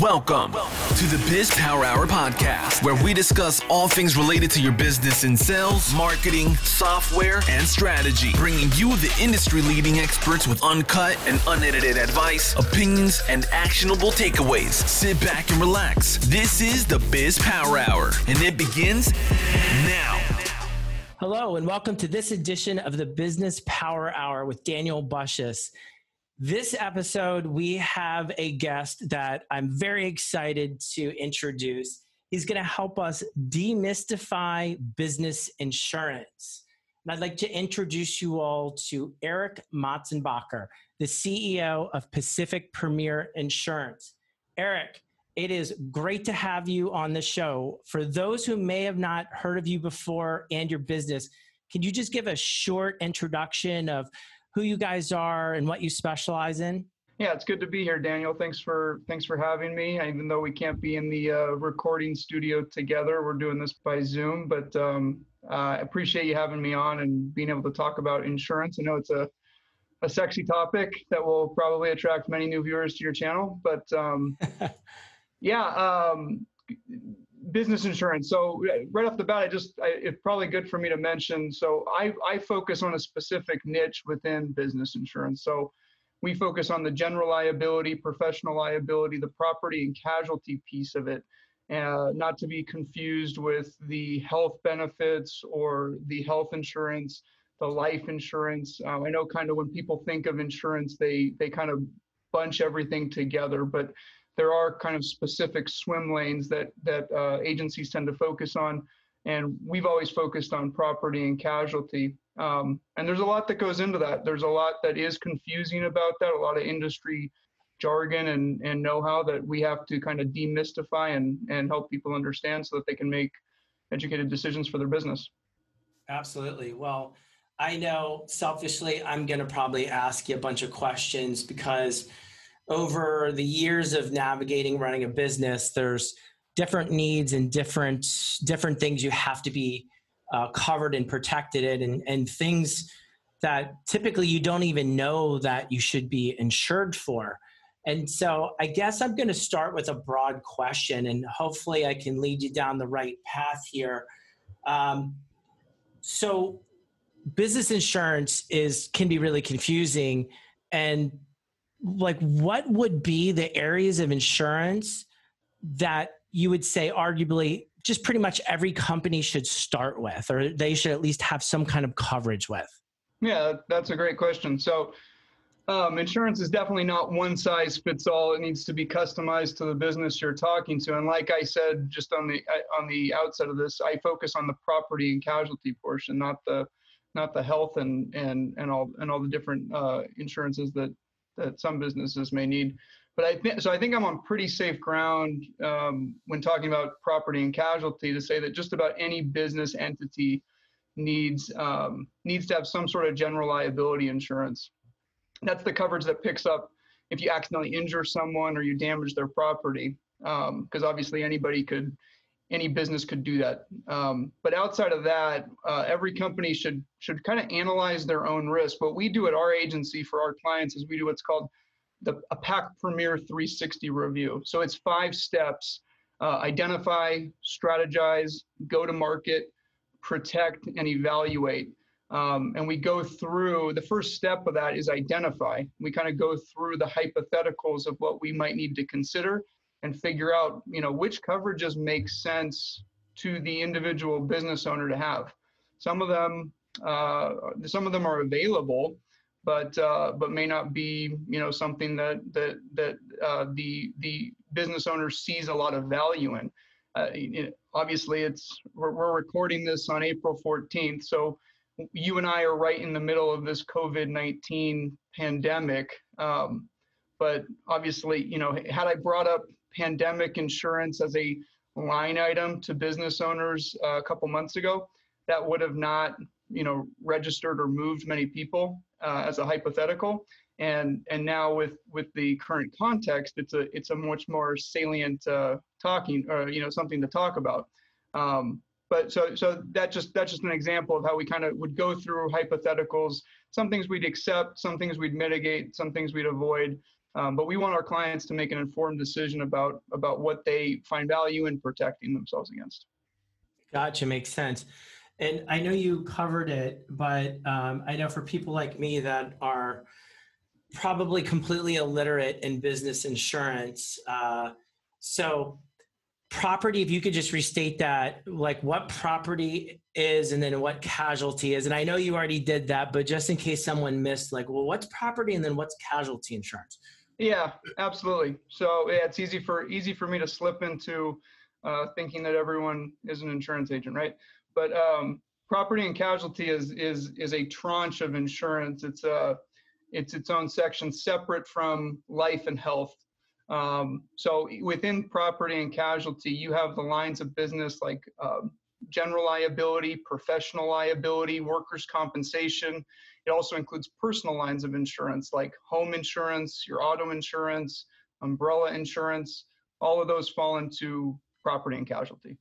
Welcome to the Biz Power Hour podcast, where we discuss all things related to your business in sales, marketing, software, and strategy, bringing you the industry leading experts with uncut and unedited advice, opinions, and actionable takeaways. Sit back and relax. This is the Biz Power Hour, and it begins now. Hello, and welcome to this edition of the Business Power Hour with Daniel Bushis. This episode, we have a guest that I'm very excited to introduce. He's going to help us demystify business insurance. And I'd like to introduce you all to Eric Motzenbacher, the CEO of Pacific Premier Insurance. Eric, it is great to have you on the show. For those who may have not heard of you before and your business, can you just give a short introduction of who you guys are and what you specialize in? Yeah, it's good to be here, Daniel. Thanks for thanks for having me. Even though we can't be in the uh, recording studio together, we're doing this by Zoom. But um, uh, I appreciate you having me on and being able to talk about insurance. I know it's a a sexy topic that will probably attract many new viewers to your channel. But um, yeah, um, business insurance. So right off the bat, I just I, it's probably good for me to mention. So I I focus on a specific niche within business insurance. So we focus on the general liability, professional liability, the property and casualty piece of it. Uh, not to be confused with the health benefits or the health insurance, the life insurance. Uh, I know kind of when people think of insurance, they they kind of bunch everything together, but there are kind of specific swim lanes that that uh, agencies tend to focus on, and we've always focused on property and casualty. Um, and there's a lot that goes into that. There's a lot that is confusing about that. A lot of industry jargon and and know-how that we have to kind of demystify and and help people understand so that they can make educated decisions for their business. Absolutely. Well, I know selfishly, I'm going to probably ask you a bunch of questions because over the years of navigating running a business, there's different needs and different different things you have to be uh, covered and protected in, and, and things that typically you don't even know that you should be insured for. And so I guess I'm going to start with a broad question, and hopefully I can lead you down the right path here. Um, so business insurance is can be really confusing and like what would be the areas of insurance that you would say arguably just pretty much every company should start with or they should at least have some kind of coverage with? Yeah that's a great question. So um, insurance is definitely not one size fits all. It needs to be customized to the business you're talking to. And like i said just on the uh, on the outset of this i focus on the property and casualty portion not the not the health and and and all and all the different uh, insurances that that some businesses may need. But I think so. I think I'm on pretty safe ground um, when talking about property and casualty to say that just about any business entity needs um, needs to have some sort of general liability insurance. That's the coverage that picks up if you accidentally injure someone or you damage their property, because um, obviously anybody could any business could do that. Um, but outside of that, uh, every company should should kind of analyze their own risk. What we do at our agency for our clients is we do what's called the a PAC Premier 360 review. So it's five steps: uh, identify, strategize, go to market, protect, and evaluate. Um, and we go through the first step of that is identify. We kind of go through the hypotheticals of what we might need to consider and figure out, you know, which coverages make sense to the individual business owner to have. Some of them, uh, some of them are available, but uh, but may not be, you know, something that that that uh, the the business owner sees a lot of value in. Uh, it, obviously, it's we're, we're recording this on April 14th, so you and I are right in the middle of this COVID-19 pandemic. Um, but obviously, you know, had I brought up pandemic insurance as a line item to business owners uh, a couple months ago, that would have not, you know, registered or moved many people uh, as a hypothetical. And and now with with the current context, it's a it's a much more salient uh, talking or you know something to talk about. Um, but so so that just that's just an example of how we kind of would go through hypotheticals. Some things we'd accept, some things we'd mitigate, some things we'd avoid Um, but we want our clients to make an informed decision about about what they find value in protecting themselves against. Gotcha, makes sense. And I know you covered it, but um, I know for people like me that are probably completely illiterate in business insurance, uh, so property if you could just restate that like what property is and then what casualty is and i know you already did that but just in case someone missed like well what's property and then what's casualty insurance yeah absolutely. So yeah it's easy for easy for me to slip into uh, thinking that everyone is an insurance agent right? But um, property and casualty is is is a tranche of insurance. It's a it's its own section separate from life and health. Um, so within property and casualty, you have the lines of business like um, general liability, professional liability, workers' compensation. It also includes personal lines of insurance like home insurance, your auto insurance, umbrella insurance. All of those fall into property and casualty.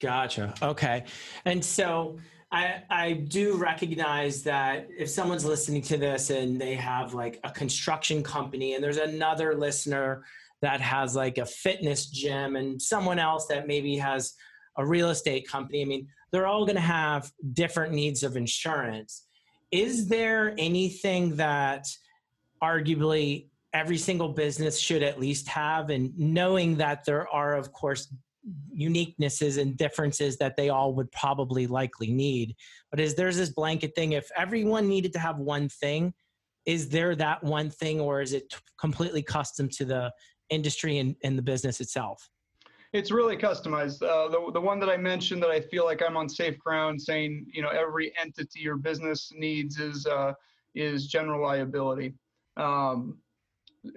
Gotcha. Okay. And so I, I do recognize that if someone's listening to this and they have like a construction company and there's another listener that has like a fitness gym and someone else that maybe has a real estate company. I mean, they're all going to have different needs of insurance. Is there anything that arguably every single business should at least have? And knowing that there are, of course, uniquenesses and differences that they all would probably likely need. But is there's this blanket thing? If everyone needed to have one thing, is there that one thing, or is it completely custom to the industry and, and the business itself? It's really customized. Uh, the, the one that I mentioned that I feel like I'm on safe ground saying, you know, every entity or business needs is, uh, is general liability. Um,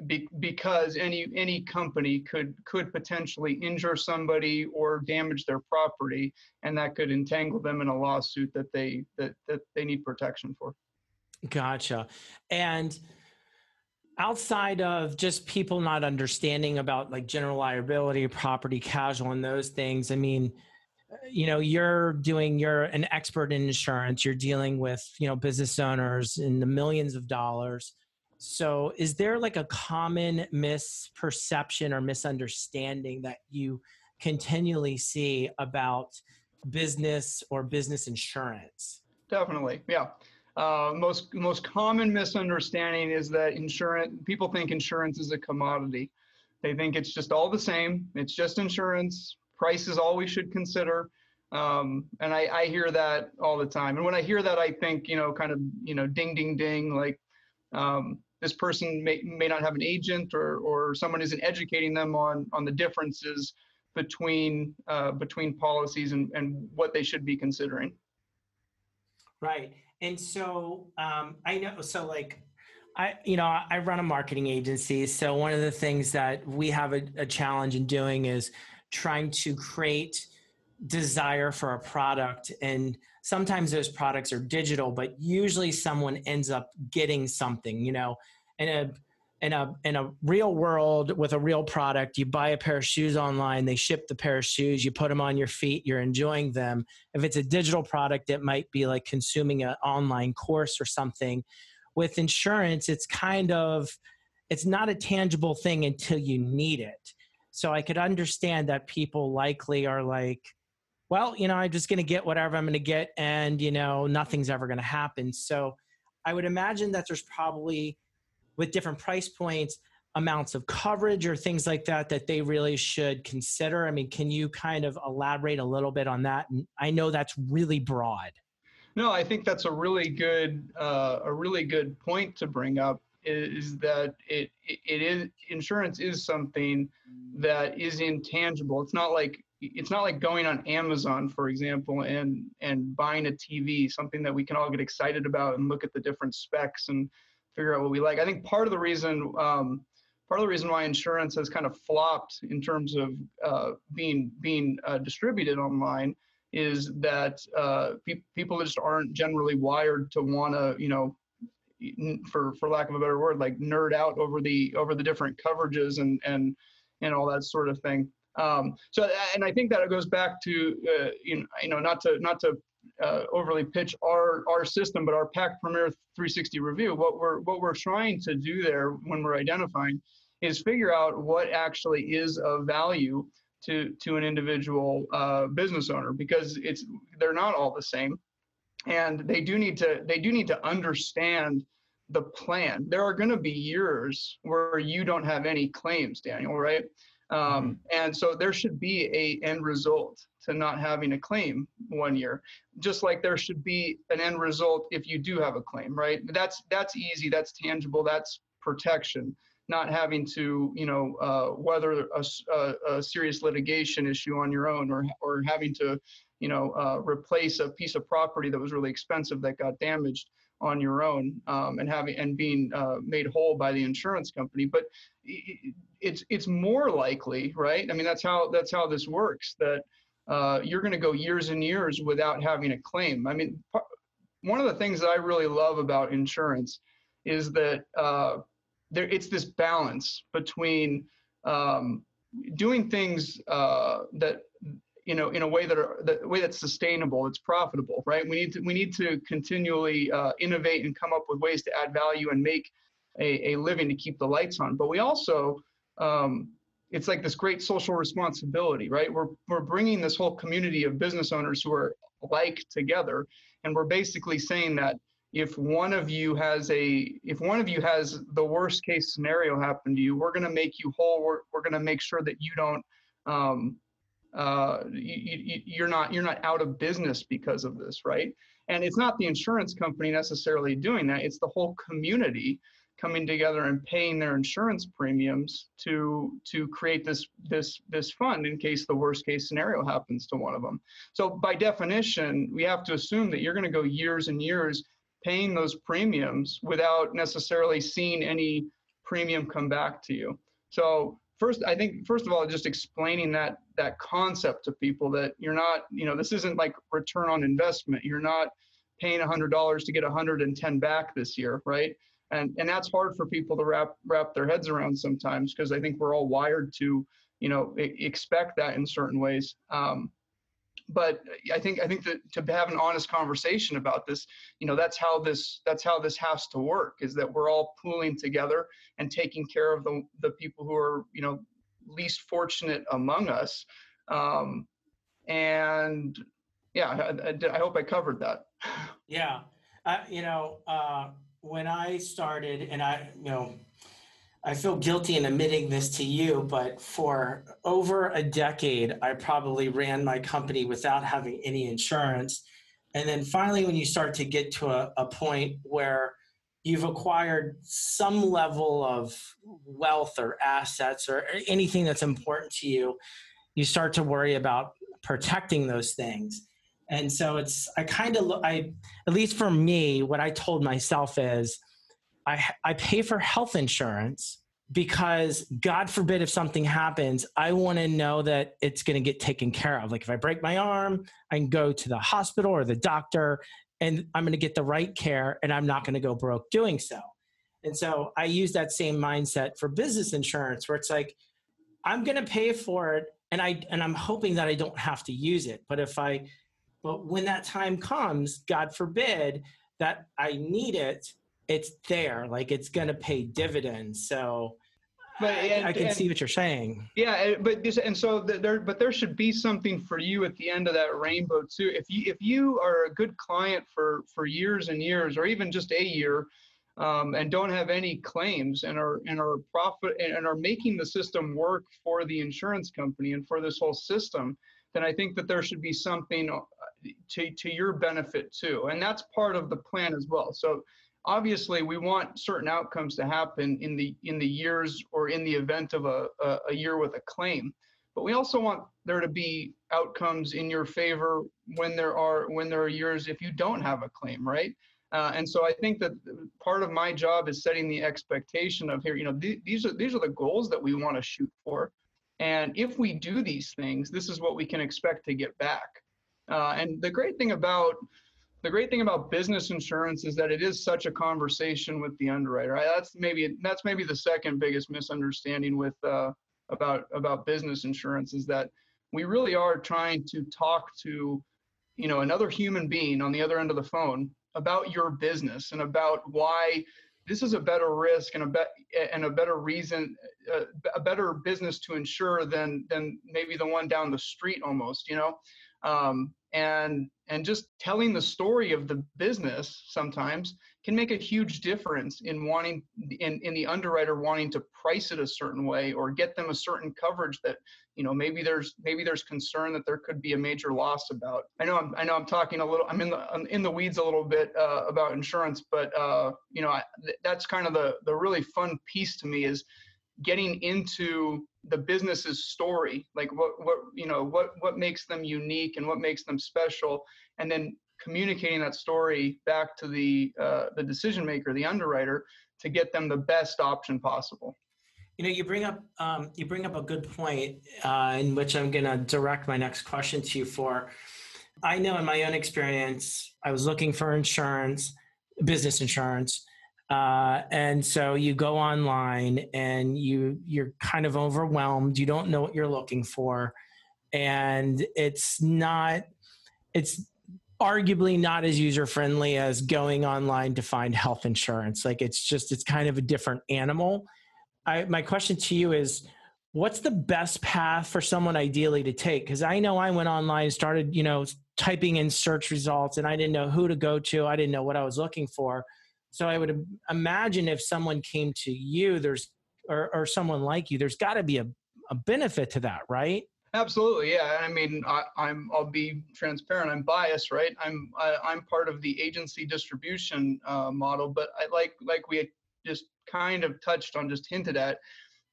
be, because any any company could could potentially injure somebody or damage their property and that could entangle them in a lawsuit that they that, that they need protection for gotcha and outside of just people not understanding about like general liability, property, casual, and those things, I mean, you know, you're doing, you're an expert in insurance, you're dealing with, you know, business owners in the millions of dollars. So, is there like a common misperception or misunderstanding that you continually see about business or business insurance? Definitely. Yeah. Uh, most most common misunderstanding is that insurance people think insurance is a commodity. They think it's just all the same. It's just insurance. Price is all we should consider. Um, and I, I hear that all the time. And when I hear that, I think you know, kind of you know, ding ding ding, like um, this person may may not have an agent or or someone isn't educating them on on the differences between uh, between policies and and what they should be considering. Right. And so um, I know, so like, I, you know, I run a marketing agency. So one of the things that we have a, a challenge in doing is trying to create desire for a product. And sometimes those products are digital, but usually someone ends up getting something, you know, and a in a in a real world with a real product you buy a pair of shoes online they ship the pair of shoes you put them on your feet you're enjoying them. If it's a digital product it might be like consuming an online course or something. With insurance it's kind of it's not a tangible thing until you need it. So i could understand that people likely are like well you know i'm just going to get whatever i'm going to get and you know nothing's ever going to happen. So i would imagine that there's probably with different price points amounts of coverage or things like that that they really should consider. I mean can you kind of elaborate a little bit on that? I know that's really broad. No i think that's a really good uh, a really good point to bring up is that it, it it is insurance is something that is intangible. It's not like it's not like going on amazon for example and and buying a tv something that we can all get excited about and look at the different specs and figure out what we like. I think part of the reason um, part of the reason why insurance has kind of flopped in terms of uh, being being uh, distributed online is that uh, pe- people just aren't generally wired to want to you know for for lack of a better word like nerd out over the over the different coverages and and and all that sort of thing um, so and i think that it goes back to uh, you know, you know not to not to uh, overly pitch our our system, but our PAC Premier 360 review. What we're what we're trying to do there when we're identifying is figure out what actually is of value to to an individual uh, business owner because it's they're not all the same and they do need to they do need to understand the plan there are going to be years where you don't have any claims daniel right um, mm-hmm. and so there should be a end result to not having a claim one year just like there should be an end result if you do have a claim right that's that's easy that's tangible that's protection not having to, you know, uh, weather a, a, a, serious litigation issue on your own, or or having to, you know, uh, replace a piece of property that was really expensive that got damaged on your own, um, and having and being uh, made whole by the insurance company. But it's it's more likely, right? I mean, that's how that's how this works. That uh, you're going to go years and years without having a claim. I mean, one of the things that I really love about insurance is that uh, there it's this balance between um, doing things uh, that you know in a way that are the way that's sustainable it's profitable right we need to we need to continually uh, innovate and come up with ways to add value and make a, a living to keep the lights on. But we also um, it's like this great social responsibility right? We're we're bringing this whole community of business owners who are like together and we're basically saying that if one of you has a if one of you has the worst case scenario happen to you we're going to make you whole. We're, we're going to make sure that you don't um, uh, you, you're not you're not out of business because of this right? And it's not the insurance company necessarily doing that. It's the whole community coming together and paying their insurance premiums to to create this this this fund in case the worst case scenario happens to one of them so by definition we have to assume that you're going to go years and years paying those premiums without necessarily seeing any premium come back to you. So first, I think first of all, just explaining that that concept to people that you're not, you know, this isn't like return on investment. You're not paying $100 to get 110 back this year, right? And and that's hard for people to wrap wrap their heads around sometimes because I think we're all wired to, you know, expect that in certain ways. Um, but I think I think that to have an honest conversation about this, you know, that's how this that's how this has to work is that we're all pooling together and taking care of the the people who are you know least fortunate among us, um, and yeah, I, I, I, hope I covered that. Yeah, uh, you know, uh, when I started, and I you know I feel guilty in admitting this to you, but for over a decade, I probably ran my company without having any insurance. And then finally, when you start to get to a, a point where you've acquired some level of wealth or assets or anything that's important to you, you start to worry about protecting those things. And so it's, I kind of, I, at least for me, what I told myself is, I, I pay for health insurance because God forbid if something happens, I want to know that it's going to get taken care of. Like if I break my arm, I can go to the hospital or the doctor and I'm going to get the right care and I'm not going to go broke doing so. And so I use that same mindset for business insurance where it's like I'm going to pay for it and I and I'm hoping that I don't have to use it. But if I but when that time comes, God forbid that I need it, it's there like it's going to pay dividends so but and, I, can and, see what you're saying. Yeah, but this, and so there, but there should be something for you at the end of that rainbow too. If you if you are a good client for for years and years, or even just a year, um, and don't have any claims, and are and are profit and are making the system work for the insurance company and for this whole system, then I think that there should be something to to your benefit too, and that's part of the plan as well. So obviously we want certain outcomes to happen in the in the years or in the event of a, a, a, year with a claim. But we also want there to be outcomes in your favor when there are when there are years if you don't have a claim right? Uh, and so i think that part of my job is setting the expectation of here you know th- these are these are the goals that we want to shoot for. And if we do these things this is what we can expect to get back uh, and the great thing about the great thing about business insurance is that it is such a conversation with the underwriter. That's maybe that's maybe the second biggest misunderstanding with uh, about about business insurance is that we really are trying to talk to you know another human being on the other end of the phone about your business and about why this is a better risk and a be- and a better reason, uh, a better business to insure than than maybe the one down the street almost, you know. Um, and and just telling the story of the business sometimes can make a huge difference in wanting in, in the underwriter wanting to price it a certain way or get them a certain coverage that you know maybe there's maybe there's concern that there could be a major loss about. I know i'm i know i'm talking a little i'm in the I'm in the weeds a little bit uh, about insurance but uh, you know I, that's kind of the the really fun piece to me is getting into the business's story like what what you know what what makes them unique and what makes them special and then communicating that story back to the uh, the decision maker the underwriter to get them the best option possible. You know you bring up um, you bring up a good point uh, in which i'm going to direct my next question to you for. I know in my own experience i was looking for insurance business insurance uh, and so you go online and you you're kind of overwhelmed. You don't know what you're looking for. And it's not it's arguably not as user friendly as going online to find health insurance. Like it's just it's kind of a different animal. I, my question to you is what's the best path for someone ideally to take? Because i know i went online and started you know typing in search results and i didn't know who to go to. I didn't know what i was looking for so I would imagine if someone came to you, there's or, or someone like you, there's got to be a, a benefit to that, right? Absolutely, yeah. I mean, I, am I'll be transparent. I'm biased, right? I'm I, am i am part of the agency distribution uh, model, but I like like we just kind of touched on, just hinted at.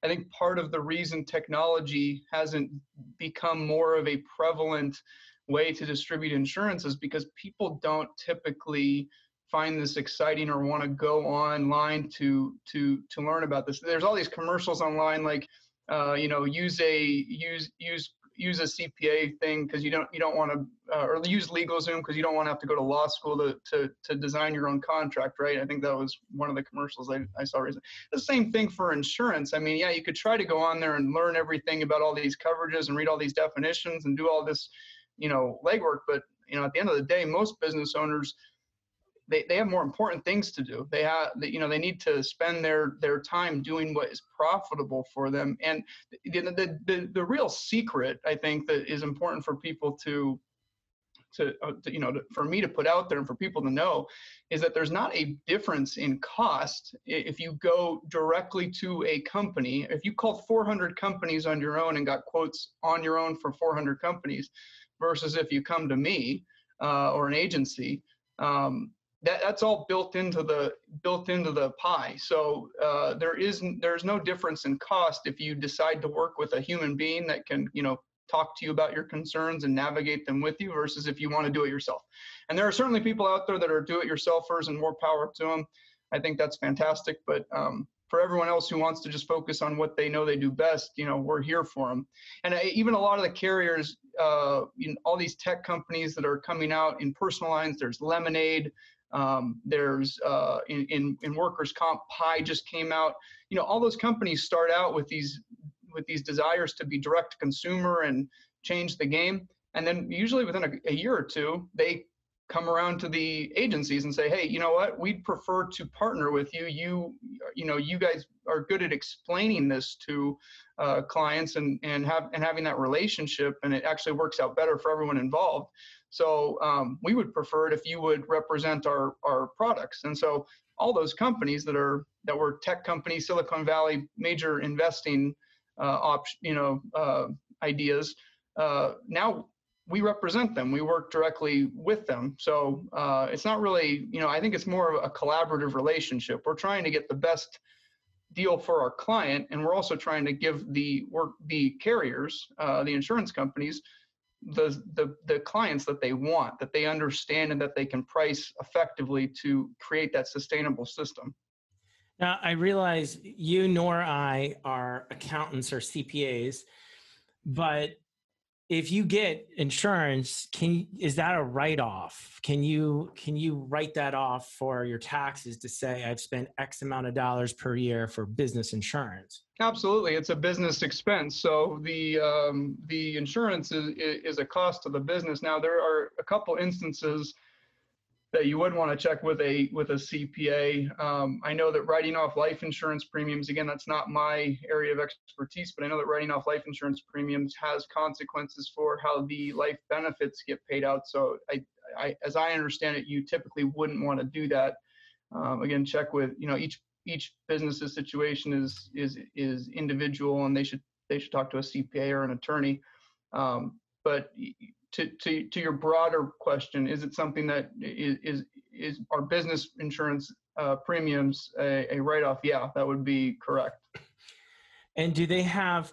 I think part of the reason technology hasn't become more of a prevalent way to distribute insurance is because people don't typically find this exciting or want to go online to to to learn about this there's all these commercials online like uh, you know use a use use use a CPA thing because you don't you don't want to uh, or use LegalZoom because you don't want to have to go to law school to, to to design your own contract, right? I think that was one of the commercials I, I saw recently. The same thing for insurance. I mean, yeah, you could try to go on there and learn everything about all these coverages and read all these definitions and do all this, you know, legwork. But you know, at the end of the day, most business owners they, they have more important things to do. They have, you know, they need to spend their their time doing what is profitable for them. And the the the, the real secret, I think, that is important for people to to, uh, to, you know to, for me to put out there and for people to know is that there's not a difference in cost if you go directly to a company if you called 400 companies on your own and got quotes on your own for 400 companies versus if you come to me uh, or an agency um, that, that's all built into the built into the pie. So uh, there is there's no difference in cost if you decide to work with a human being that can you know talk to you about your concerns and navigate them with you versus if you want to do it yourself. And there are certainly people out there that are do-it-yourselfers and more power to them. I think that's fantastic. But um, for everyone else who wants to just focus on what they know they do best, you know, we're here for them. And I, even a lot of the carriers, uh, you know, all these tech companies that are coming out in personal lines, there's Lemonade, um, there's uh, in, in, in workers comp, Pie just came out. You know, all those companies start out with these with these desires to be direct to consumer and change the game, and then usually within a, a year or two, they come around to the agencies and say, hey, you know what? We'd prefer to partner with you. You, you know, you guys are good at explaining this to uh, clients and and have and having that relationship, and it actually works out better for everyone involved. So um, we would prefer it if you would represent our, our products. And so all those companies that are that were tech companies, Silicon Valley, major investing uh, op- you know uh, ideas. Uh, now we represent them. We work directly with them. So uh, it's not really you know I think it's more of a collaborative relationship. We're trying to get the best deal for our client, and we're also trying to give the work the carriers, uh, the insurance companies, the, the, the clients that they want, that they understand and that they can price effectively to create that sustainable system. Now, I realize you nor I are accountants or CPAs, but if you get insurance can is that a write off can you can you write that off for your taxes to say i've spent x amount of dollars per year for business insurance absolutely it's a business expense so the um, the insurance is is a cost to the business. Now there are a couple instances that you would want to check with a with a CPA. Um, I know that writing off life insurance premiums again that's not my area of expertise, but I know that writing off life insurance premiums has consequences for how the life benefits get paid out. So I, I as I understand it, you typically wouldn't want to do that. Um, again, check with you know each each business's situation is is is individual, and they should they should talk to a CPA or an attorney. Um, but to, to, to your broader question, is it something that is, is, is our business insurance uh, premiums a, a write-off? Yeah, that would be correct. And do they have,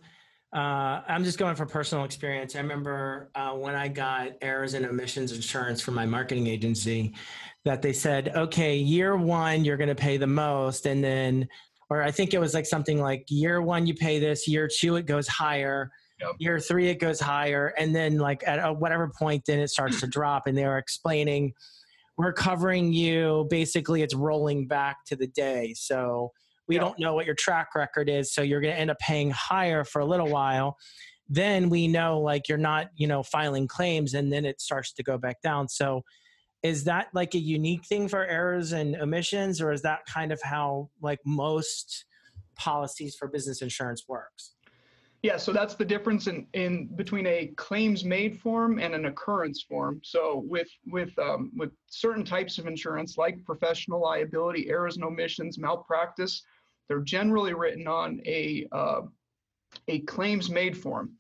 uh, I'm just going from personal experience. I remember uh, when I got errors and omissions insurance from my marketing agency that they said, okay, year one, you're going to pay the most. And then, or I think it was like something like year one, you pay this, year two, it goes higher Yep. Year three, it goes higher, and then like at a, whatever point, then it starts to drop. And they're explaining, we're covering you. Basically, it's rolling back to the day. So we yep. don't know what your track record is. So you're going to end up paying higher for a little while. Then we know like you're not, you know, filing claims, and then it starts to go back down. So is that like a unique thing for errors and omissions, or is that kind of how like most policies for business insurance works? Yeah, so that's the difference in, in between a claims made form and an occurrence form. So with with um, with certain types of insurance, like professional liability, errors and omissions, malpractice, they're generally written on a uh, a claims made form.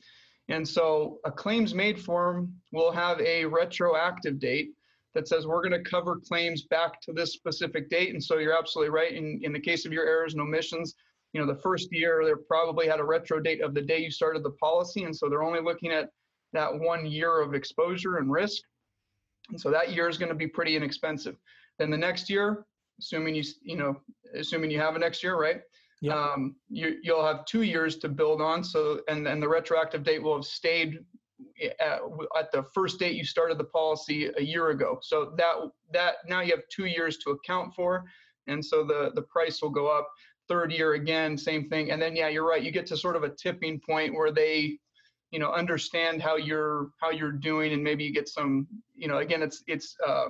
And so a claims made form will have a retroactive date that says we're going to cover claims back to this specific date. And so you're absolutely right. In, in the case of your errors and omissions, you know, the first year they probably had a retro date of the day you started the policy. And so they're only looking at that one year of exposure and risk. And so that year is going to be pretty inexpensive. Then the next year, assuming you, you know, assuming you have a next year, right? Yep. Um, you, you'll have two years to build on. So, and then the retroactive date will have stayed at, at, the first date you started the policy a year ago. So that that now you have two years to account for, and so the the price will go up third year again, same thing. And then yeah, you're right. You get to sort of a tipping point where they, you know, understand how you're how you're doing, and maybe you get some, you know, again, it's it's uh,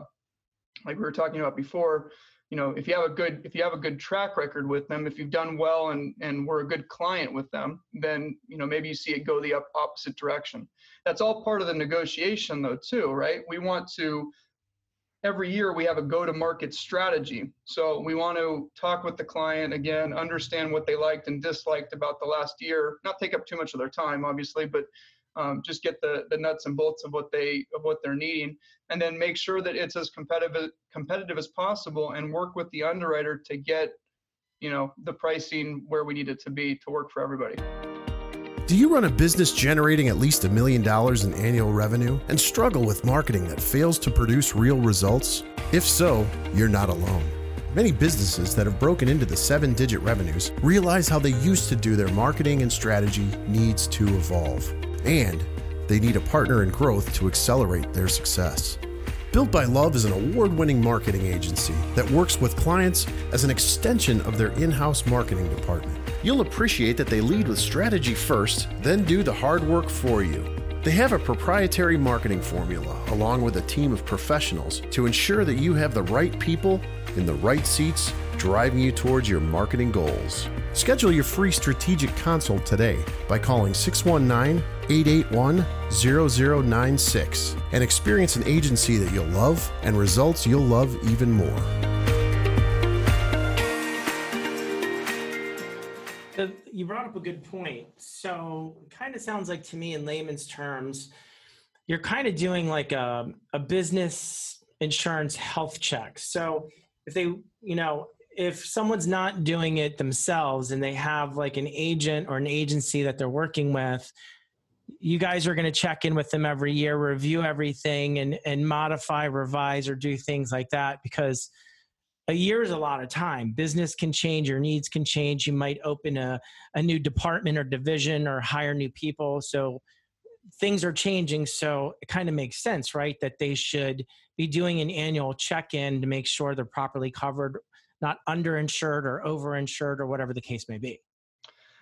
like we were talking about before. You know, if you have a good if you have a good track record with them, if you've done well and and we're a good client with them, then you know maybe you see it go the opposite direction. That's all part of the negotiation, though, too, right? We want to every year we have a go to market strategy. So we want to talk with the client again, understand what they liked and disliked about the last year, not take up too much of their time, obviously, but um, just get the, the nuts and bolts of what they of what they're needing, and then make sure that it's as competitive competitive as possible, and work with the underwriter to get, you know, the pricing where we need it to be to work for everybody. Do you run a business generating at least a million dollars in annual revenue and struggle with marketing that fails to produce real results? If so, you're not alone. Many businesses that have broken into the seven digit revenues realize how they used to do their marketing and strategy needs to evolve. And they need a partner in growth to accelerate their success. Built by Love is an award winning marketing agency that works with clients as an extension of their in house marketing department. You'll appreciate that they lead with strategy first, then do the hard work for you. They have a proprietary marketing formula along with a team of professionals to ensure that you have the right people in the right seats driving you towards your marketing goals. Schedule your free strategic consult today by calling 619 881 0096 and experience an agency that you'll love and results you'll love even more. You brought up a good point. So, kind of sounds like to me, in layman's terms, you're kind of doing like a, a business insurance health check. So, if they, you know, if someone's not doing it themselves and they have like an agent or an agency that they're working with, you guys are going to check in with them every year, review everything, and and modify, revise, or do things like that because a year is a lot of time. Business can change, your needs can change. You might open a, a new department or division or hire new people. So things are changing. So it kind of makes sense, right? That they should be doing an annual check in to make sure they're properly covered, not underinsured or overinsured or whatever the case may be.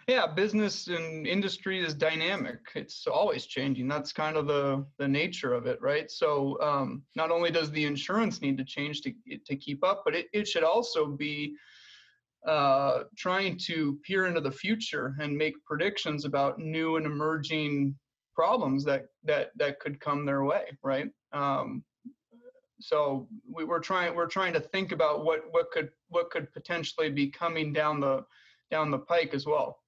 Yeah business and industry is dynamic. It's always changing. That's kind of the the nature of it right? So um, not only does the insurance need to change to to keep up but it, it should also be uh, trying to peer into the future and make predictions about new and emerging problems that that that could come their way right? Um, so we, we're trying we're trying to think about what what could what could potentially be coming down the down the pike as well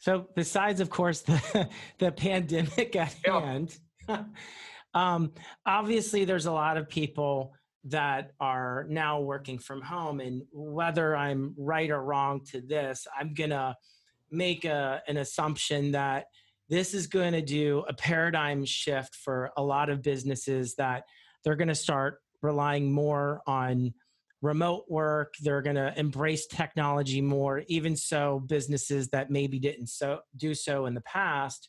so besides, of course, the, the pandemic at yeah. hand, um, obviously there's a lot of people that are now working from home. And whether I'm right or wrong to this, I'm going to make a, an assumption that this is going to do a paradigm shift for a lot of businesses that they're going to start relying more on remote work they're going to embrace technology more even so businesses that maybe didn't so do so in the past.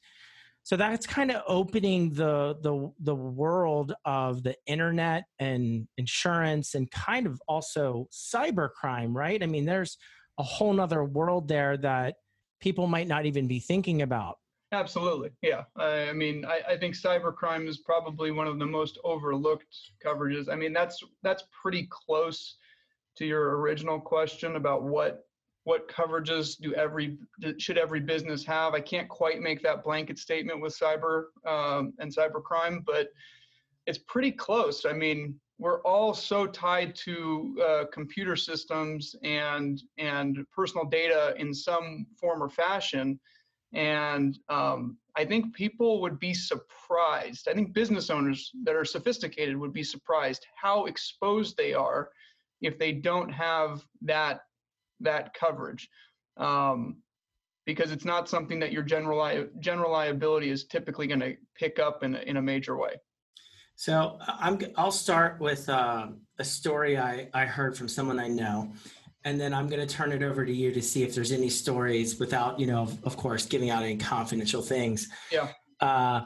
So that's kind of opening the the the world of the internet and insurance and kind of also cybercrime right? I mean there's a whole nother world there that people might not even be thinking about Absolutely, yeah. I mean, I, I, think cybercrime is probably one of the most overlooked coverages. I mean, that's that's pretty close to your original question about what what coverages do every should every business have. I can't quite make that blanket statement with cyber um, and cybercrime, but it's pretty close. I mean, we're all so tied to uh, computer systems and and personal data in some form or fashion and um, I think people would be surprised. I think business owners that are sophisticated would be surprised how exposed they are if they don't have that that coverage. Um, because it's not something that your general general liability is typically going to pick up in a, in a major way. So I'm I'll start with uh, a story I, I heard from someone I know and then I'm going to turn it over to you to see if there's any stories without, you know, of course, giving out any confidential things. Yeah. Uh,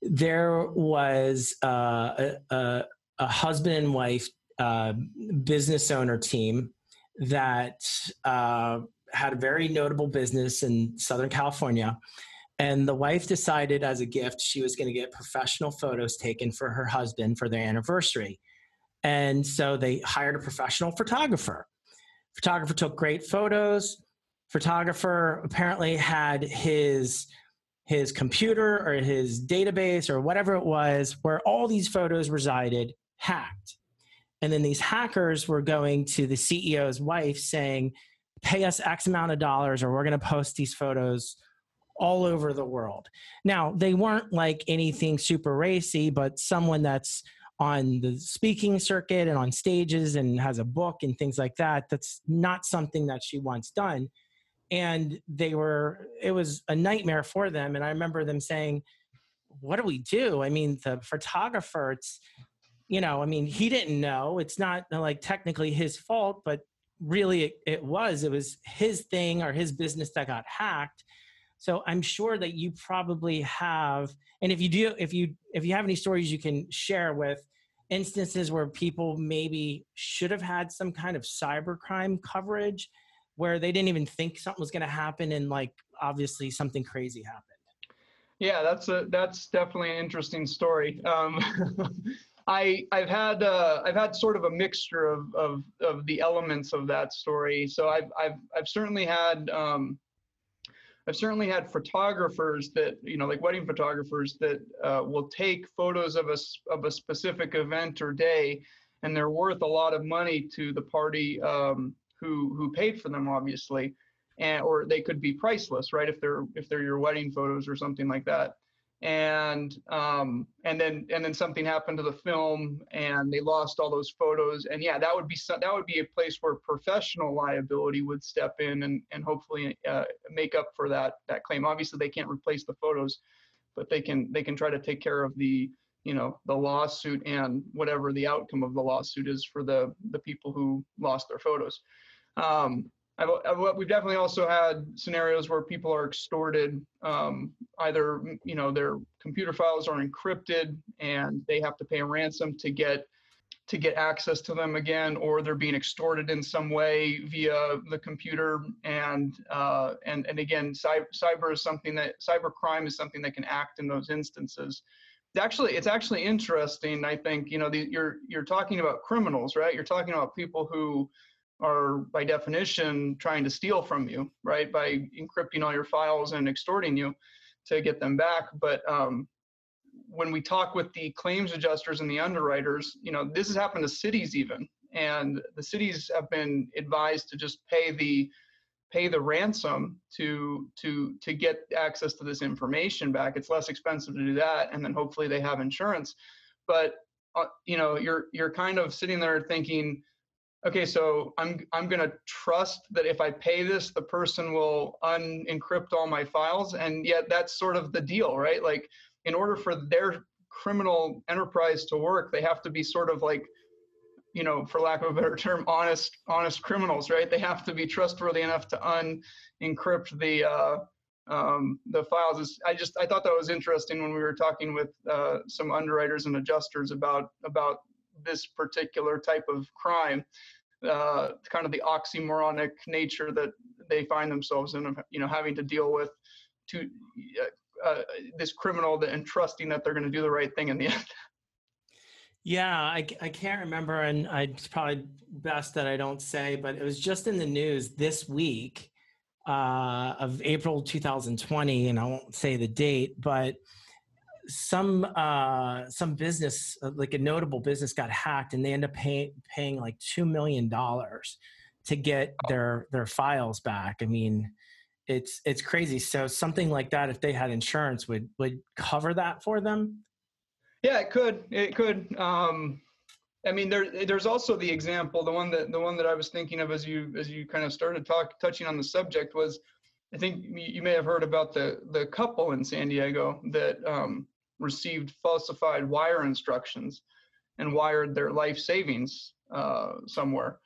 there was uh, a, a, husband and wife uh, business owner team that uh, had a very notable business in Southern California. And the wife decided as a gift she was going to get professional photos taken for her husband for their anniversary. And so they hired a professional photographer Photographer took great photos. Photographer apparently had his his computer or his database or whatever it was where all these photos resided hacked. And then these hackers were going to the CEO's wife saying, pay us X amount of dollars or we're going to post these photos all over the world. Now, they weren't like anything super racy, but someone that's on the speaking circuit and on stages and has a book and things like that. That's not something that she wants done. And they were, it was a nightmare for them. And I remember them saying, What do we do? I mean, the photographer, it's, you know, I mean, he didn't know. It's not uh, like technically his fault, but really it, it was. It was his thing or his business that got hacked. So I'm sure that you probably have, and if you do, if you if you have any stories you can share with instances where people maybe should have had some kind of cybercrime coverage where they didn't even think something was going to happen and like obviously something crazy happened yeah that's a that's definitely an interesting story um, I I've had uh, I've had sort of a mixture of, of of the elements of that story. So I've I've I've certainly had um, I've certainly had photographers that, you know, like wedding photographers that uh, will take photos of a, of a specific event or day, and they're worth a lot of money to the party um, who who paid for them, obviously, and or they could be priceless, right? If they're if they're your wedding photos or something like that and um, and then and then something happened to the film and they lost all those photos. And yeah that would be that would be a place where professional liability would step in and and hopefully uh, make up for that that claim. Obviously they can't replace the photos but they can they can try to take care of the you know the lawsuit and whatever the outcome of the lawsuit is for the the people who lost their photos. Um, I've, I've, we've definitely also had scenarios where people are extorted. Um, either you know their computer files are encrypted and they have to pay a ransom to get to get access to them again, or they're being extorted in some way via the computer. And uh, and and again, cyber, cyber is something that cyber crime is something that can act in those instances. It's actually, it's actually interesting. I think you know the, you're you're talking about criminals, right? You're talking about people who are by definition trying to steal from you, right? By encrypting all your files and extorting you to get them back. But um, when we talk with the claims adjusters and the underwriters, you know, this has happened to cities even, and the cities have been advised to just pay the pay the ransom to to to get access to this information back. It's less expensive to do that, and then hopefully they have insurance. But uh, you know, you're you're kind of sitting there thinking, okay, so I'm I'm gonna trust that if I pay this, the person will unencrypt all my files, and yet that's sort of the deal, right? Like in order for their criminal enterprise to work, they have to be sort of like, you know, for lack of a better term, honest, honest criminals, right? They have to be trustworthy enough to unencrypt the uh, um, the files. Is I just I thought that was interesting when we were talking with uh, some underwriters and adjusters about about this particular type of crime. Uh, kind of the oxymoronic nature that they find themselves in, you know, having to deal with to uh, this criminal and trusting that they're going to do the right thing in the end. Yeah, I, I can't remember, and I, it's probably best that I don't say, but it was just in the news this week uh, of April 2020, and I won't say the date, but some uh, some business, uh, like a notable business, got hacked, and they end up pay, paying like two million dollars to get their their files back. I mean, it's it's crazy. So something like that, if they had insurance, would would cover that for them. Yeah, it could. It could. Um, I mean, there there's also the example, the one that the one that I was thinking of as you as you kind of started talk touching on the subject was, I think you may have heard about the the couple in San Diego that um, received falsified wire instructions and wired their life savings uh, somewhere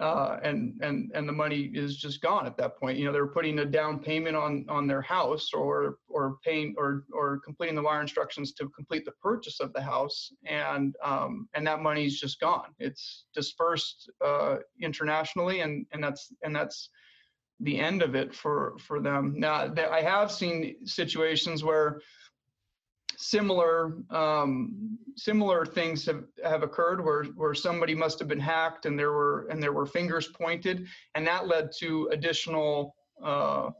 uh, and and and the money is just gone at that point. You know, they're putting a down payment on on their house, or or paying or or completing the wire instructions to complete the purchase of the house, and um, and that money is just gone. It's dispersed uh, internationally, and and that's and that's the end of it for for them. Now, I have seen situations where similar um, similar things have, have occurred where where somebody must have been hacked and there were and there were fingers pointed and that led to additional uh,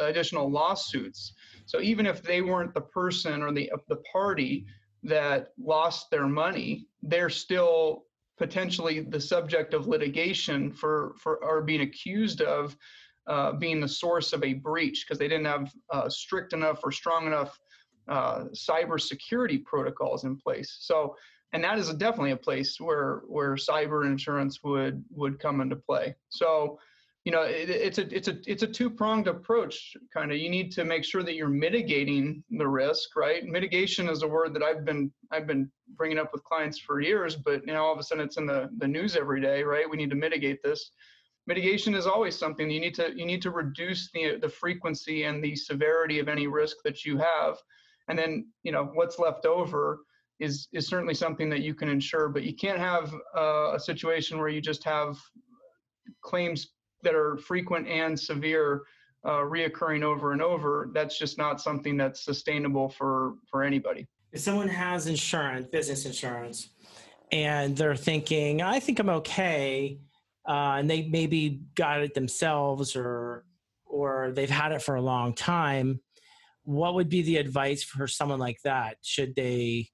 additional lawsuits. So even if they weren't the person or the the party that lost their money, they're still potentially the subject of litigation for for or being accused of uh, being the source of a breach because they didn't have uh, strict enough or strong enough uh, cybersecurity protocols in place. So, and that is definitely a place where where cyber insurance would would come into play. So, you know, it, it's a it's a it's a two pronged approach. Kind of, you need to make sure that you're mitigating the risk, right? Mitigation is a word that I've been I've been bringing up with clients for years, but now all of a sudden it's in the the news every day, right? We need to mitigate this mitigation is always something you need to you need to reduce the the frequency and the severity of any risk that you have and then you know what's left over is is certainly something that you can insure but you can't have uh, a situation where you just have claims that are frequent and severe uh, reoccurring over and over. That's just not something that's sustainable for for anybody. If someone has insurance business insurance and they're thinking i think i'm okay uh, and they maybe got it themselves or or they've had it for a long time what would be the advice for someone like that? Should they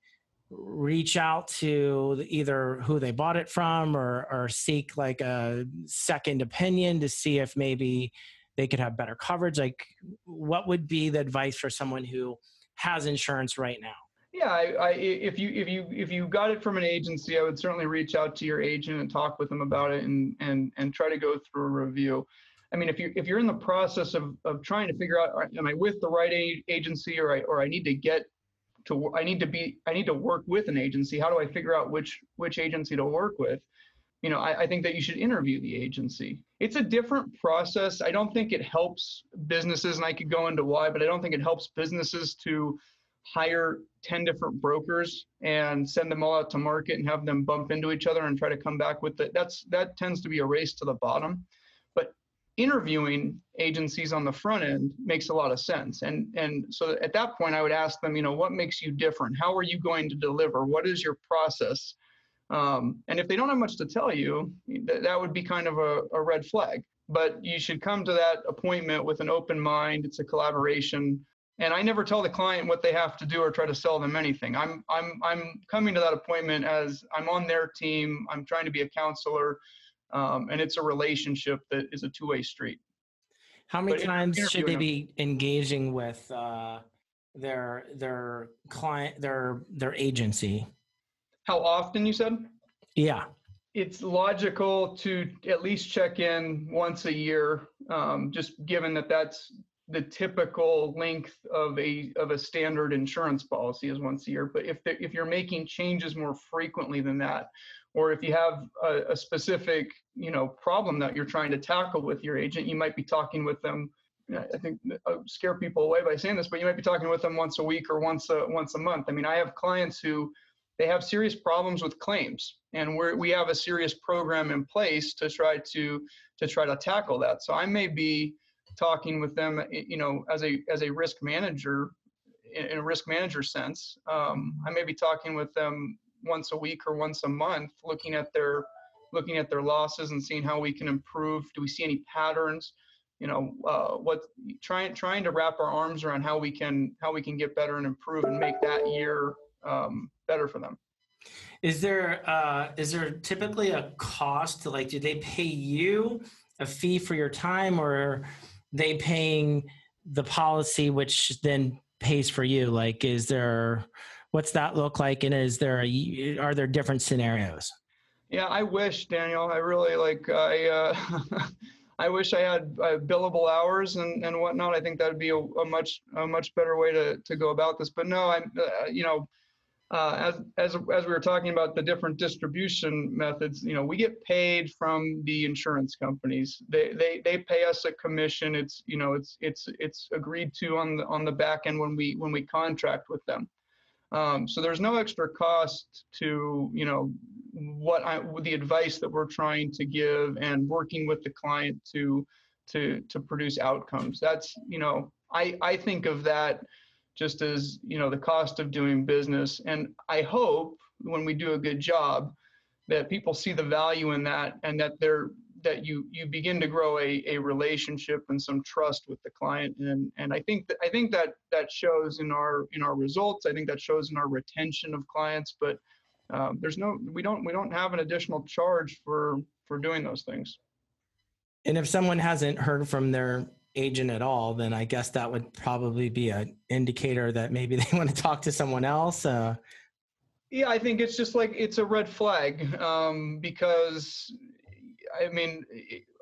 reach out to either who they bought it from or, or seek like a second opinion to see if maybe they could have better coverage? Like, what would be the advice for someone who has insurance right now? Yeah, I, I, if you if you if you got it from an agency, I would certainly reach out to your agent and talk with them about it and and and try to go through a review. I mean, if you if you're in the process of of trying to figure out, am I with the right agency, or I or I need to get to I need to be I need to work with an agency. How do I figure out which which agency to work with? You know, I, I think that you should interview the agency. It's a different process. I don't think it helps businesses, and I could go into why, but I don't think it helps businesses to hire 10 different brokers and send them all out to market and have them bump into each other and try to come back with it that's that tends to be a race to the bottom interviewing agencies on the front end makes a lot of sense. And and so at that point i would ask them you know what makes you different? How are you going to deliver? What is your process? Um, and if they don't have much to tell you th- that would be kind of a, a red flag. But you should come to that appointment with an open mind. It's a collaboration. And I never tell the client what they have to do or try to sell them anything. I'm I'm I'm coming to that appointment as I'm on their team. I'm trying to be a counselor, um, and it's a relationship that is a two way street. How many but times should they be engaging with uh, their their client their their agency? How often you said? Yeah. It's logical to at least check in once a year, um, just given that that's the typical length of a of a standard insurance policy is once a year. But if the, if you're making changes more frequently than that, or if you have a, a, specific you know problem that you're trying to tackle with your agent, you might be talking with them. I think I scare people away by saying this, but you might be talking with them once a week or once a once a month. I mean, I have clients who they have serious problems with claims, and we we have a serious program in place to try to to try to tackle that. So I may be talking with them, you know, as a as a risk manager, in a risk manager sense. Um, I may be talking with them once a week or once a month, looking at their looking at their losses and seeing how we can improve. Do we see any patterns? You know, uh, what trying trying to wrap our arms around how we can how we can get better and improve and make that year um, better for them. Is there uh, is there typically a cost? Like, do they pay you a fee for your time, or they paying the policy which then pays for you. Like is there what's that look like? And is there a, are there different scenarios? Yeah i wish daniel i really like i uh, i wish i had uh, billable hours and and whatnot. I think that would be a, a, much a much better way to to go about this. But no i'm uh, you know uh, as as as we were talking about the different distribution methods, you know, we get paid from the insurance companies. They they they pay us a commission. It's you know it's it's it's agreed to on the on the back end when we when we contract with them. Um, so there's no extra cost to you know what I the advice that we're trying to give and working with the client to to to produce outcomes. That's you know I I think of that just as you know the cost of doing business. And i hope when we do a good job that people see the value in that and that they're that you you begin to grow a, a relationship and some trust with the client. And and i think that i think that that shows in our in our results. I think that shows in our retention of clients. But um, there's no we don't we don't have an additional charge for for doing those things. And if someone hasn't heard from their agent at all, then I guess that would probably be an indicator that maybe they want to talk to someone else. Uh, yeah, I think it's just like it's a red flag um, because I mean,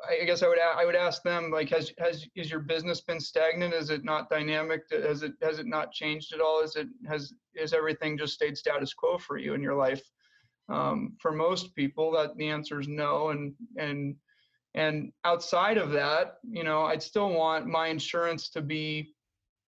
I guess I would I would ask them like, has has is your business been stagnant? Is it not dynamic? Has it has it not changed at all? Is it has is everything just stayed status quo for you in your life? Um, for most people, that the answer is no, and and and outside of that, you know, I'd still want my insurance to be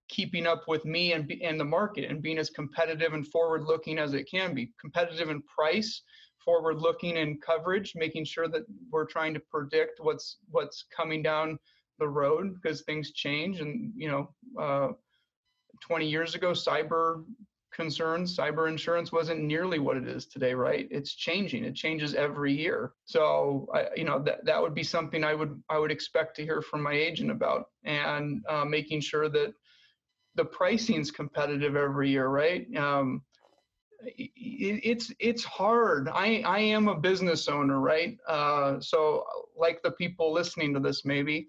keeping up with me and, and the market and being as competitive and forward looking as it can be. Competitive in price, forward looking in coverage, making sure that we're trying to predict what's what's coming down the road because things change and you know uh, 20 years ago cyber concerns, cyber insurance wasn't nearly what it is today, right? It's changing. It changes every year. So, I, you know, that that would be something I would I would expect to hear from my agent about, and uh, making sure that the pricing's competitive every year, right? Um, it, it's it's hard. I I am a business owner, right? Uh, so, like the people listening to this, maybe.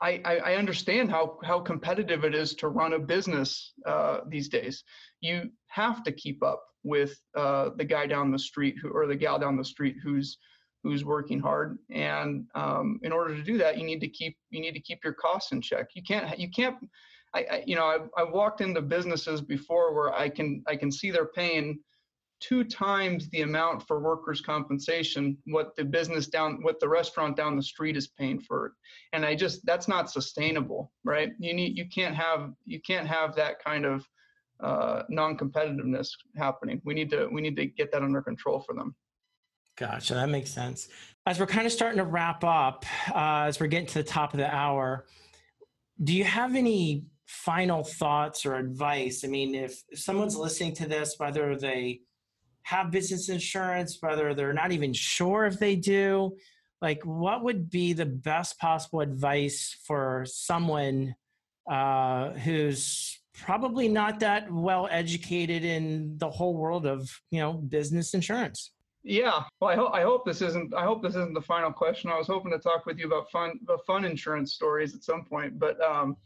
I, I, understand how, how competitive it is to run a business uh, these days. You have to keep up with uh, the guy down the street who or the gal down the street who's who's working hard. And um, in order to do that you need to keep you need to keep your costs in check. You can't you can't I, I you know I've, I've walked into businesses before where i can i can see they're paying two times the amount for workers compensation what the business down what the restaurant down the street is paying for it and i just that's not sustainable right you need you can't have you can't have that kind of uh, non-competitiveness happening. We need to we need to get that under control for them. Gotcha, that makes sense. As we're kind of starting to wrap up, uh, as we're getting to the top of the hour, do you have any final thoughts or advice? I mean, if, if someone's listening to this, whether they have business insurance, whether they're not even sure if they do, like what would be the best possible advice for someone uh, who's probably not that well educated in the whole world of you know business insurance? Yeah, well, I hope I hope this isn't I hope this isn't the final question. I was hoping to talk with you about fun about fun insurance stories at some point, but um,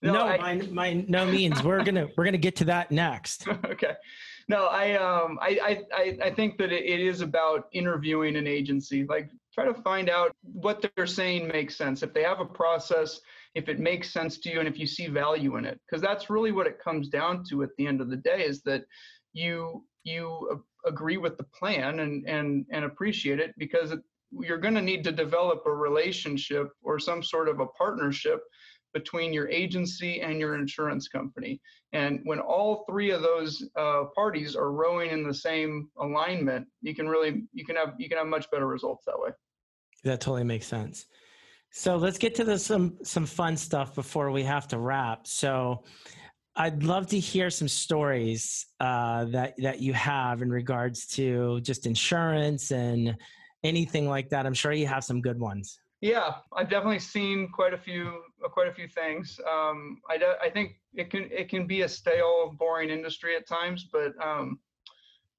no, no I, by, by no means. we're gonna we're gonna get to that next. okay. No, I um I I I think that it is about interviewing an agency. Like try to find out what they're saying makes sense. If they have a process, if it makes sense to you, and if you see value in it, because that's really what it comes down to at the end of the day is that you you agree with the plan and and and appreciate it because it, you're going to need to develop a relationship or some sort of a partnership between your agency and your insurance company. And when all three of those uh, parties are rowing in the same alignment, you can really you can have you can have much better results that way. That totally makes sense. So let's get to the, some some fun stuff before we have to wrap. So I'd love to hear some stories uh, that that you have in regards to just insurance and anything like that. I'm sure you have some good ones. Yeah, I've definitely seen quite a few uh, quite a few things. Um, I, de- I think it can it can be a stale, boring industry at times, but um,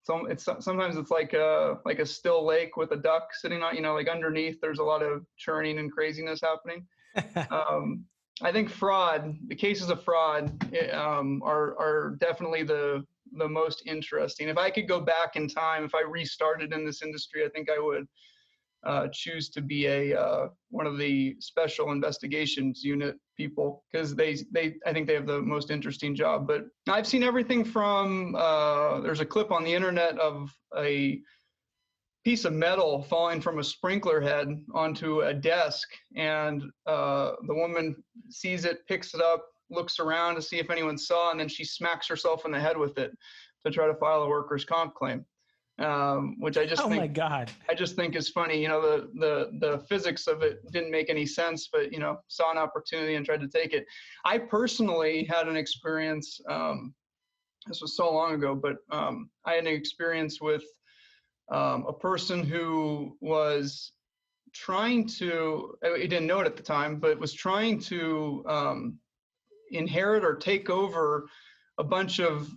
so it's sometimes it's like a like a still lake with a duck sitting on you know like underneath. There's a lot of churning and craziness happening. um, I think fraud, the cases of fraud, eh, um, are are definitely the the most interesting. If I could go back in time, if I restarted in this industry, I think I would uh, choose to be a uh, one of the special investigations unit people because they they I think they have the most interesting job. But I've seen everything from uh, there's a clip on the internet of a piece of metal falling from a sprinkler head onto a desk, and uh, the woman sees it, picks it up, looks around to see if anyone saw, and then she smacks herself in the head with it to try to file a workers' comp claim um, which I just oh think, my god, I just think is funny. You know, the the the physics of it didn't make any sense, but you know, saw an opportunity and tried to take it. I personally had an experience. Um, this was so long ago, but um, I had an experience with um, a person who was trying to. He didn't know it at the time, but was trying to um, inherit or take over a bunch of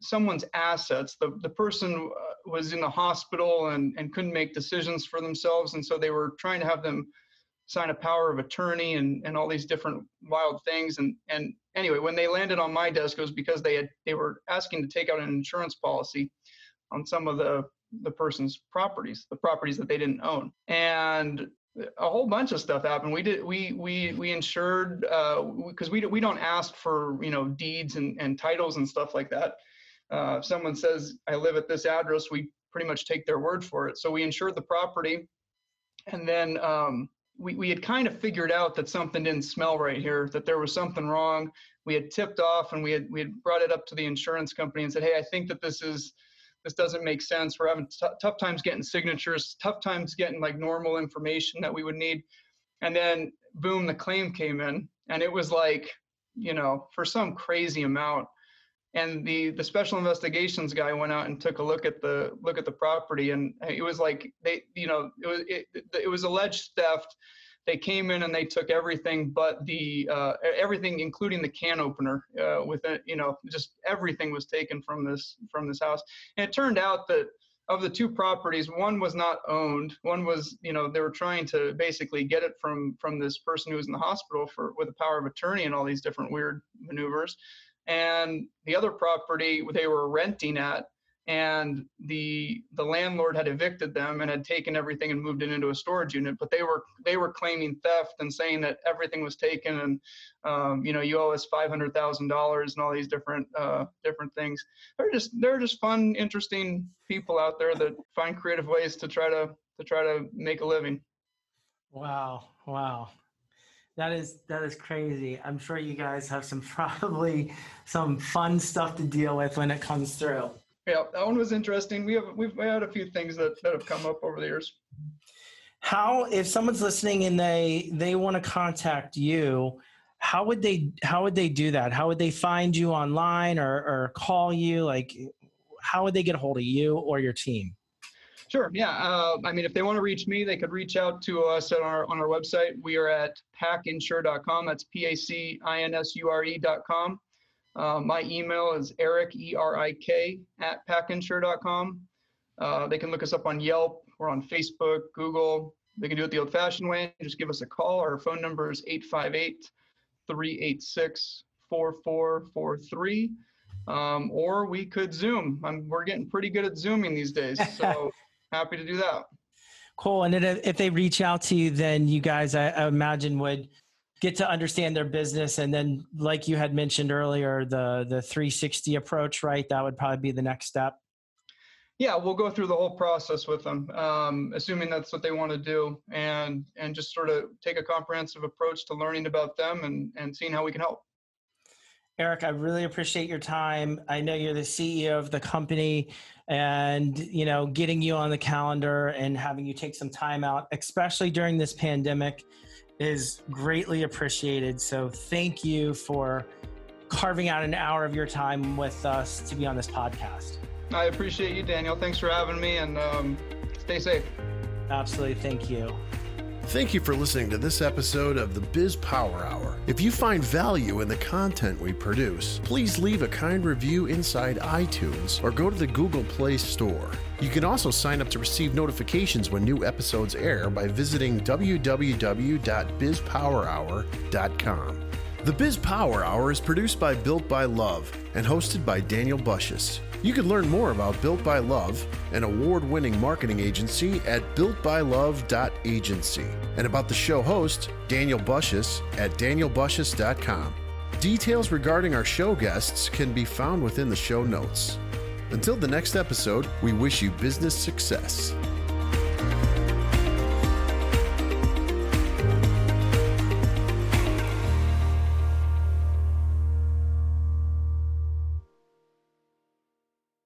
someone's assets. The, the person uh, was in the hospital and, and couldn't make decisions for themselves. And so they were trying to have them sign a power of attorney and, and all these different wild things. And, and anyway, when they landed on my desk, it was because they had, they were asking to take out an insurance policy on some of the, the person's properties, the properties that they didn't own. And a whole bunch of stuff happened. We did we we we insured because uh, we we don't ask for you know deeds and, and titles and stuff like that. Uh, if someone says, I live at this address, we pretty much take their word for it. So we insured the property. And then um, we, we had kind of figured out that something didn't smell right here, that there was something wrong. We had tipped off and we had, we had brought it up to the insurance company and said, hey, I think that this is, this doesn't make sense. We're having t- tough times getting signatures, tough times getting like normal information that we would need. And then boom, the claim came in and it was like, you know, for some crazy amount and the the special investigations guy went out and took a look at the look at the property and it was like they you know it was it, it was alleged theft. They came in and they took everything but the uh, everything including the can opener uh, with it you know just everything was taken from this from this house. And it turned out that of the two properties one was not owned. One was you know they were trying to basically get it from from this person who was in the hospital for with a power of attorney and all these different weird maneuvers and the other property they were renting at and the the landlord had evicted them and had taken everything and moved it into a storage unit but they were they were claiming theft and saying that everything was taken and um, you know you owe us five hundred thousand dollars and all these different uh, different things. They're just they're just fun interesting people out there that find creative ways to try to to try to make a living. Wow wow That is that is crazy. I'm sure you guys have some probably some fun stuff to deal with when it comes through. Yeah, that one was interesting. We have we've had a few things that, that have come up over the years. How if someone's listening and they they want to contact you, how would they how would they do that? How would they find you online or or call you? Like how would they get a hold of you or your team? Sure. Yeah. Uh, I mean, if they want to reach me, they could reach out to us at our on our website. We are at pacinsure.com. That's p a c i n s u r e.com. Uh, my email is eric e r i k at pacinsure.com. Uh, they can look us up on Yelp. We're on Facebook, Google. They can do it the old-fashioned way. Just give us a call. Our phone number is 858 386 4443. Um, or we could Zoom. I'm, we're getting pretty good at Zooming these days. So happy to do that. Cool. And then if they reach out to you, then you guys, I, I imagine, would get to understand their business. And then, like you had mentioned earlier, the the 360 approach, right? That would probably be the next step. Yeah, we'll go through the whole process with them, um, assuming that's what they want to do, and and just sort of take a comprehensive approach to learning about them and and seeing how we can help. Eric, I really appreciate your time. I know you're the CEO of the company and, you know, getting you on the calendar and having you take some time out, especially during this pandemic, is greatly appreciated. So thank you for carving out an hour of your time with us to be on this podcast. I appreciate you, Daniel. Thanks for having me and um, stay safe. Absolutely. Thank you. Thank you for listening to this episode of the Biz Power Hour. If you find value in the content we produce, please leave a kind review inside iTunes or go to the Google Play Store. You can also sign up to receive notifications when new episodes air by visiting www.bizpowerhour.com. The Biz Power Hour is produced by Built by Love and hosted by Daniel Bushis. You can learn more about Built by Love, an award winning marketing agency, at builtbylove.agency, and about the show host, Daniel Bushis, at danielbushis.com. Details regarding our show guests can be found within the show notes. Until the next episode, we wish you business success.